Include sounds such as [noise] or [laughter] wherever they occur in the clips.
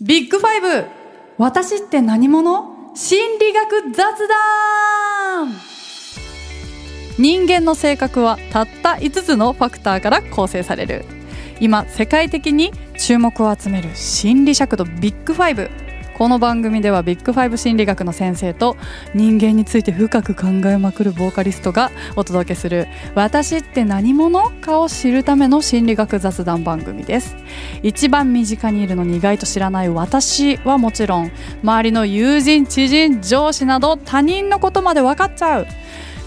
ビッグファイブ。私って何者？心理学雑談。人間の性格はたった5つのファクターから構成される。今世界的に注目を集める心理尺度ビッグファイブ。この番組ではビッグファイブ心理学の先生と人間について深く考えまくるボーカリストがお届けする「私って何者?」かを知るための心理学雑談番組です。一番身近にいるのに意外と知らない私はもちろん周りの友人知人上司など他人のことまで分かっちゃう。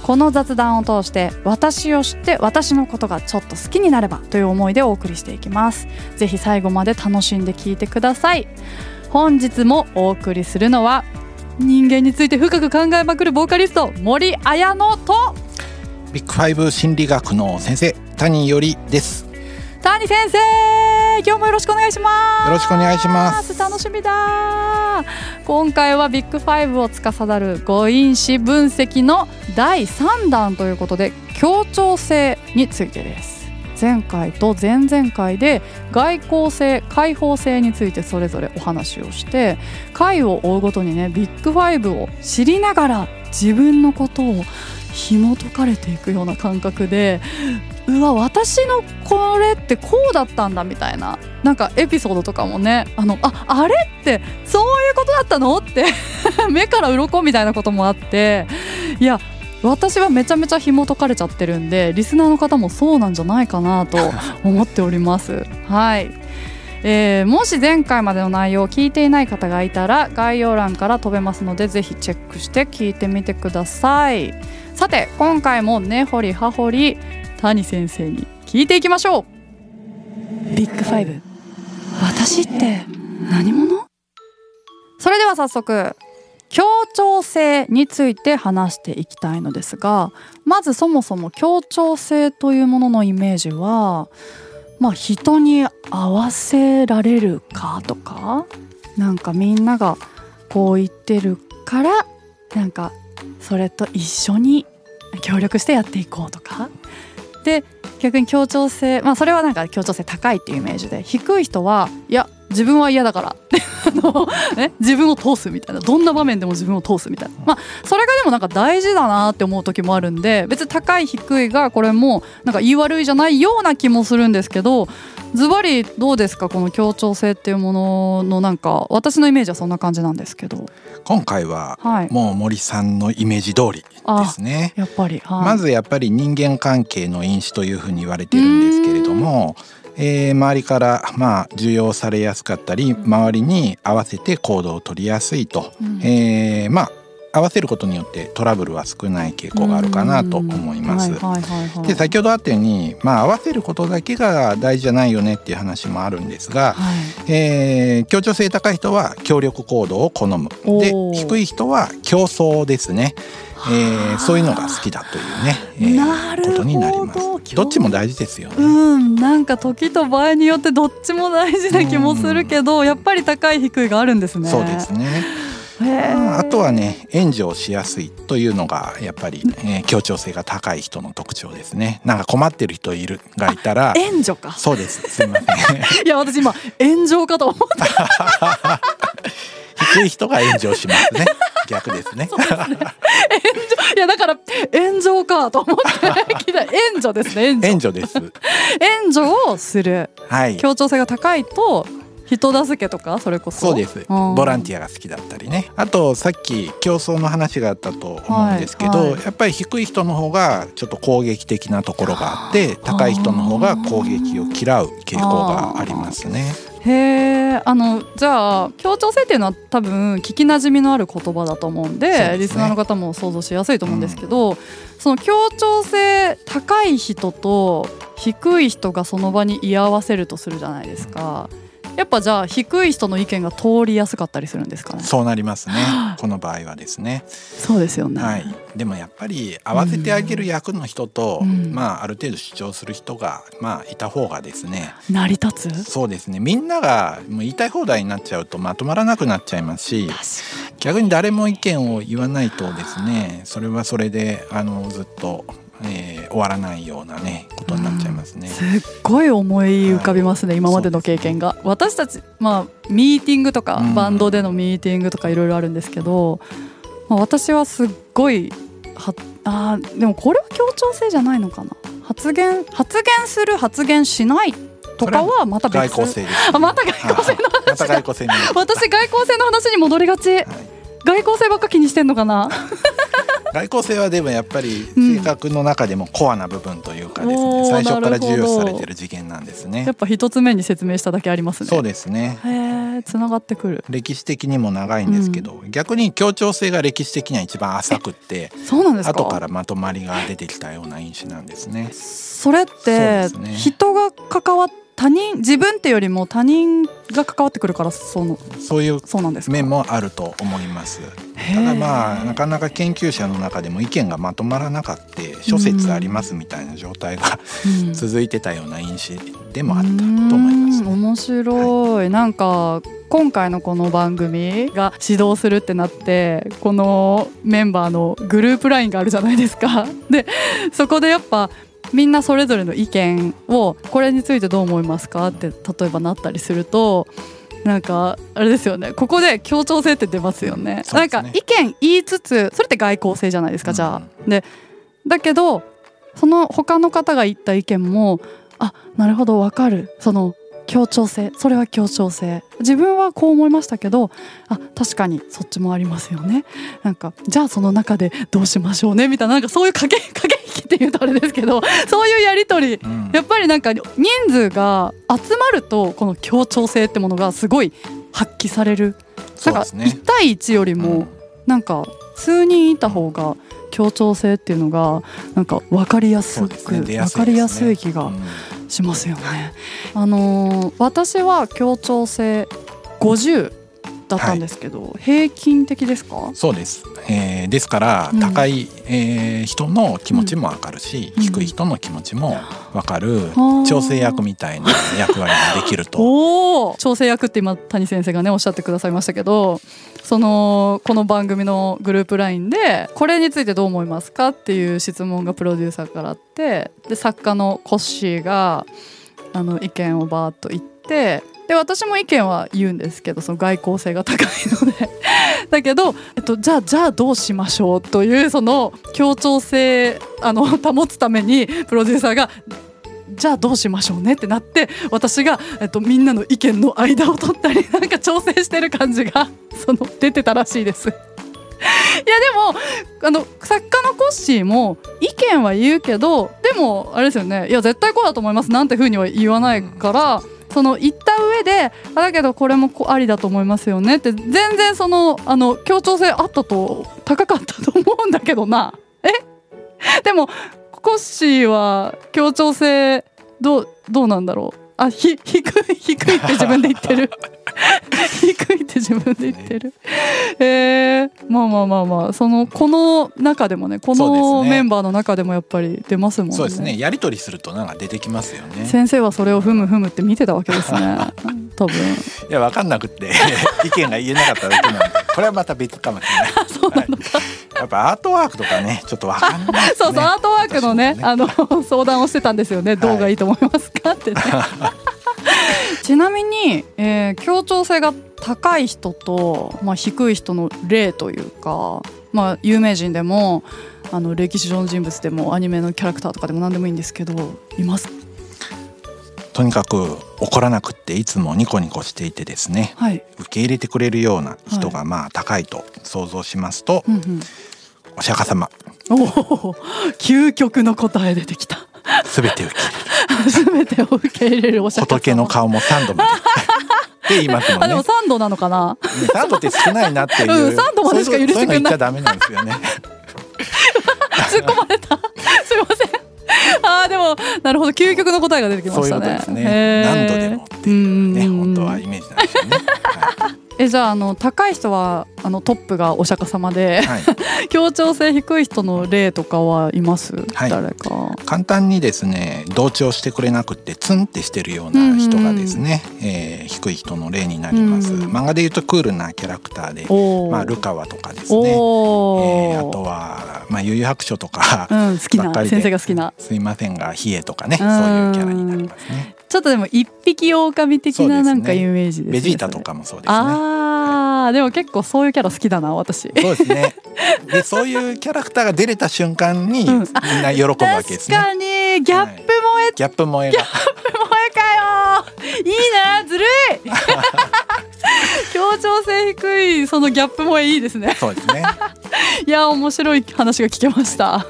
この雑談を通して私を知って私のことがちょっと好きになればという思いでお送りしていきます。ぜひ最後まで楽しんで聞いてください。本日もお送りするのは人間について深く考えまくるボーカリスト森彩乃とビッグファイブ心理学の先生谷よりです。谷先生今日もよろしくお願いします。よろしくお願いします。楽しみだ。今回はビッグファイブを司る五因子分析の第3弾ということで協調性についてです前回と前々回で外向性開放性についてそれぞれお話をして回を追うごとにねビッグファイブを知りながら自分のことを紐解かれていくような感覚でうわ私のこれってこうだったんだみたいななんかエピソードとかもねあのああれってそういうことだったのって [laughs] 目から鱗みたいなこともあっていや私はめちゃめちゃ紐解かれちゃってるんでリスナーの方もそうなんじゃないかなと思っております。[laughs] はい。えー、もし前回までの内容を聞いていない方がいたら概要欄から飛べますのでぜひチェックして聞いてみてください。さて今回も根掘り葉掘り谷先生に聞いていきましょう。ビッグファイブ。私って何者？それでは早速協調性について話していきたいのですがまずそもそも協調性というもののイメージはまあ人に合わせられるかとかなんかみんながこう言ってるからなんかそれと一緒に協力してやっていこうとか。で逆に協調性まあそれはなんか協調性高いっていうイメージで低い人はいや自分は嫌だから。[laughs] ね、自分を通すみたいな。どんな場面でも自分を通すみたいな。まあそれがでもなんか大事だなって思う時もあるんで別に高い低いがこれもなんか言い悪いじゃないような気もするんですけどズバリどうですか？この協調性っていうもののなんか私のイメージはそんな感じなんですけど。今回はもう森さんのイメージ通りですね、やっぱり、はい、まずやっぱり人間関係の因子というふうに言われてるんですけれどもえー、周りからまあ受容されやすかったり周りに合わせて行動を取りやすいと、うん、えー、まあ合わせることによってトラブルは少ない傾向があるかなと思います。で先ほどあったように、まあ、合わせることだけが大事じゃないよねっていう話もあるんですが、はい、えー、協調性高い人は協力行動を好む。で低い人は競争ですね。えー、そういうのが好きだというね、えー、ことになります。どっちも大事ですよね。うん、なんか時と場合によってどっちも大事な気もするけど、やっぱり高い低いがあるんですね。そうですね。あとはね援助をしやすいというのがやっぱり、えー、協調性が高い人の特徴ですね。なんか困ってる人いるがいたら援助か。そうです。すみません。[laughs] いや私今炎上かと思った。[laughs] 低い人が炎上しますね。逆ですね。[laughs] すねやだから炎上かと思って [laughs] 聞いた援助ですね援助。援助です。援助をする。はい。協調性が高いと人助けとかそれこそそうですボランティアが好きだったりねあとさっき競争の話があったと思うんですけど、はいはい、やっぱり低い人の方がちょっと攻撃的なところがあって高い人の方が攻撃を嫌う傾向がありますね。へえあのじゃあ協調性っていうのは多分聞きなじみのある言葉だと思うんで、ね、リスナーの方も想像しやすいと思うんですけど、うん、その協調性高い人と低い人がその場に居合わせるとするじゃないですか。うんやっぱじゃあ低い人の意見が通りやすかったりするんですかね。そうなりますね。この場合はですね。そうですよね、はい、でもやっぱり合わせてあげる役の人と、うん、まあある程度主張する人がまあいた方がですね。成り立つ？そうですね。みんながもう言いたい放題になっちゃうとまとまらなくなっちゃいますし逆に誰も意見を言わないとですねそれはそれであのずっとえー終わらないようなねことになっちゃいますね。すっごい思い浮かびますね、今までの経験が。私たちまあミーティングとか、うん。バンドでのミーティングとかいろいろあるんですけど、まあ、私はすっごいはあーでもこれは協調性じゃないのかな。発言発言する発言しないとかはまた別。外交性あまた外交性のまた外交性に。私外交性の話に戻りがち。はい。外交性ばっか気にしてんのかな？外交性はでもやっぱりうん。性格の中でもコアな部分というかですね、おー最初から重要視されてる次元なんですね。やっ。ぱ一つ目に説明しただけありますね。そうですね。へえつながってくる。歴史的にも長いんですけど、逆に協調性が歴史的には一番浅くってそうなんですか？後からまとまりが出てきたような因子なんですね。それって人が関わっ他人自分ってよりも他人が関わってくるからそのそういうそうなんですか？面もあると思います。ただまあなかなか研究者の中でも意見がまとまらなかって諸説ありますみたいな状態がうん続いてたような因子でもあったと思います、ね。面白い、なんか今回のこの番組が指導するってなってこのメンバーのグループラインがあるじゃないですか。でそこでやっぱみんなそれぞれの意見をこれについてどう思いますかって例えばなったりするとなんかあれですよね。ここで協調性って出ますよね。ね。なんか意見言いつつそれって外交性じゃないですか、じゃあ。でだけどその他の方が言った意見もあなるほどわかる。その協調性。それは協調性。自分はこう思いましたけどあ確かにそっちもありますよね。なんかじゃあその中でどうしましょうね？みたいななんかそういう駆け [laughs] 駆け引きっていうとあれですけどそういうやり取り。うん。やっぱりなんか人数が集まるとこの協調性ってものがすごい発揮される。なんかそうですね。1。対1よりもなんか数人いた方が協調性っていうのがなんか分かりやすくね。分かりやすい気がうんしますよね。あのー私は協調性50だったんですけど、平均的ですか？そうです、えーですから、うん。高い、えー人の気持ちもわかるし、うん。低い人の気持ちもわかるー。調整役みたいな役割ができると。[laughs] 調整役って今谷先生がねおっしゃってくださいましたけどそのこの番組のグループ LINE でこれについてどう思いますかっていう質問がプロデューサーからあってで作家のコッシーがあの意見をバーッと言ってで私も意見は言うんですけどその外交性が高いので [laughs] だけど、えっと、じゃあじゃあどうしましょうというその協調性あの保つためにプロデューサーがじゃあどうしましょうねってなって私が、えっと、みんなの意見の間を取ったり [laughs] なんか調整してる感じがその出てたらしいです。[laughs] いやでもあの作家のコッシーも意見は言うけどでもあれですよねいや絶対こうだと思いますなんてふうには言わないから、その言った上であだけどこれもありだと思いますよねって全然そのあの協調性あったと高かったと思うんだけどな。[laughs] え？でもコッシーは協調性どうどうなんだろう？あひ [laughs] 低い低いって自分で言ってる。低いって自分で言ってるえー、まあまあまあまあそのこの中でもねこのメンバーの中でもやっぱり出ますもんね。そうですね。やり取りするとなんか出てきますよね。先生はそれをふむふむって見てたわけですね。[laughs] 多分。いや分かんなくって [laughs] 意見が言えなかっただけなんでこれはまた別かもしれない。[laughs] そうなのか、はい。やっぱアートワークとかねちょっと分かんない。ね。そうそうアートワークのね私もあの相談をしてたんですよね、どうがいいと思いますかってねちなみに、えー協調性が高い人と、まあ、低い人の例というか、まあ、有名人でもあの歴史上の人物でもアニメのキャラクターとかでも何でもいいんですけどいます？とにかく怒らなくっていつもニコニコしていてですねはい、受け入れてくれるような人がまあ高いと想像しますと、うんうん、お釈迦様。おお [laughs] 究極の答え出てきた。すべて受け全てを受け入れるお釈迦様仏の顔も三度までって言いますもんね。あでも3度なのかな？ね三度って少ないなっていう、うん三度までしか許してくれない。そういうの言っちゃダメなんですよね。突っ込まれた。すいません。あーでもなるほど。究極の答えが出てきまそういうしたねことですね。何度でもっていうねうん。本当はイメージなんですよね、はいえじゃああの高い人はあのトップがお釈迦様で、はい、[laughs] 協調性低い人の例とかはいます、はい。誰か。簡単にですね同調してくれなくってツンってしてるような人がですね、えー低い人の例になります、うん漫画でいうとクールなキャラクターで、まあ、ルカワとかですね、えーあとは、まあ、悠々白書とか、うん、好きな先生が好きな。すいませんがヒエとかねうん。そういうキャラになりますねちょっとでも一匹狼的ななんかイメージですね。ベジータとかもそうですね。あーでも結構そういうキャラ好きだな私。そうですね。でそういうキャラクターが出れた瞬間に、うん。みんな喜ぶわけですね。確かに。ギャップ萌え、ギャップ萌えが。萌えかよ。いいなずるい。協調性低いそのギャップ萌えいいですね。そうですね。[laughs] いや面白い話が聞けました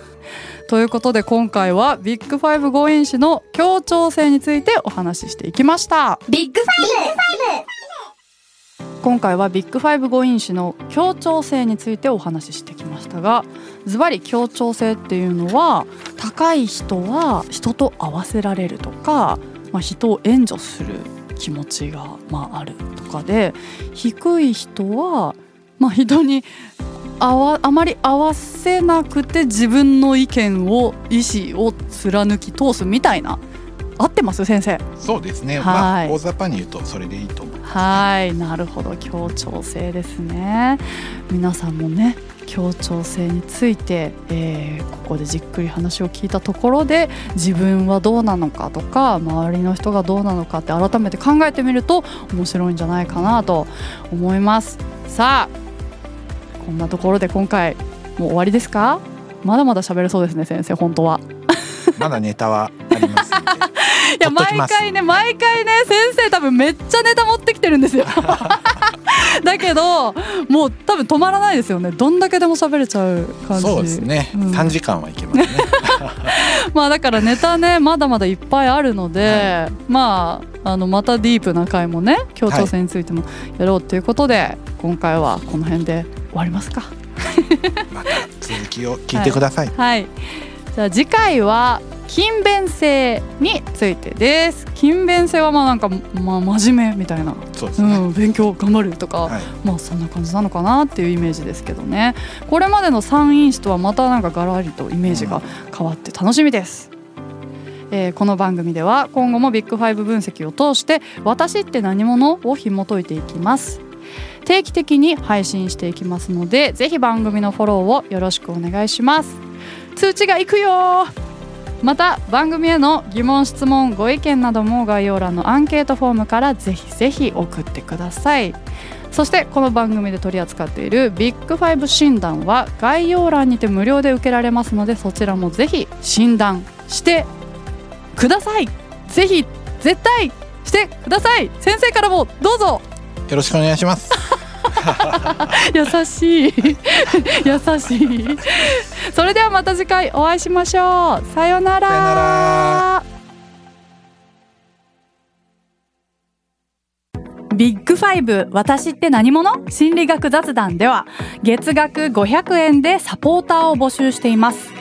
ということで今回はビッグファイブ5因子の協調性についてお話ししていきました。ビッグファイブ今回はビッグファイブ5因子の協調性についてお話ししてきましたがズバリ協調性っていうのは高い人は人と合わせられるとか、まあ、人を援助する気持ちが、まあ、あるとかで低い人は、まあ、人にあわあまり合わせなくて自分の意見を意思を貫き通すみたいな。合ってます？先生。そうですね。はい。まあ大雑把に言うとそれでいいと思いますはい。なるほど。協調性ですね。皆さんもね協調性について、えーここでじっくり話を聞いたところで自分はどうなのかとか周りの人がどうなのかって改めて考えてみると面白いんじゃないかなと思います。さあこんなところで今回もう終わりですか？まだまだ喋れそうですね先生本当は。まだネタはあります。[laughs] いや毎回ね毎回ね先生多分めっちゃネタ持ってきてるんですよ。[laughs] だけどもう多分止まらないですよね。どんだけでも喋れちゃう感じ。そうですね、うん。3時間はいけますね。[laughs] まあだからネタねまだまだいっぱいあるので、まああのまたディープな回もね協調性についてもやろうということで、今回はこの辺で終わりますか？また続きを聞いてください、はい。じゃあ次回は勤勉性についてです。勤勉性はまあなんかまあ真面目みたいな。うそうですね、ん、勉強頑張るとか、はい。まあそんな感じなのかなっていうイメージですけどね。これまでの3因子とはまたなんかガラリとイメージが変わって楽しみです、えーこの番組では今後もビッグファイブ分析を通して「私って何者?」を紐解いていきます定期的に配信していきますのでぜひ番組のフォローをよろしくお願いします。通知がいくよまた番組への疑問質問ご意見なども概要欄のアンケートフォームからぜひぜひ送ってください。そしてこの番組で取り扱っているビッグファイブ診断は概要欄にて無料で受けられますのでそちらもぜひ診断してください。ぜひ絶対してください。先生からもどうぞ。よろしくお願いします。[laughs] 優しい。[laughs] 優しい。それではまた次回お会いしましょう。さようなら。ビッグファイブ私って何者？心理学雑談では月額500円でサポーターを募集しています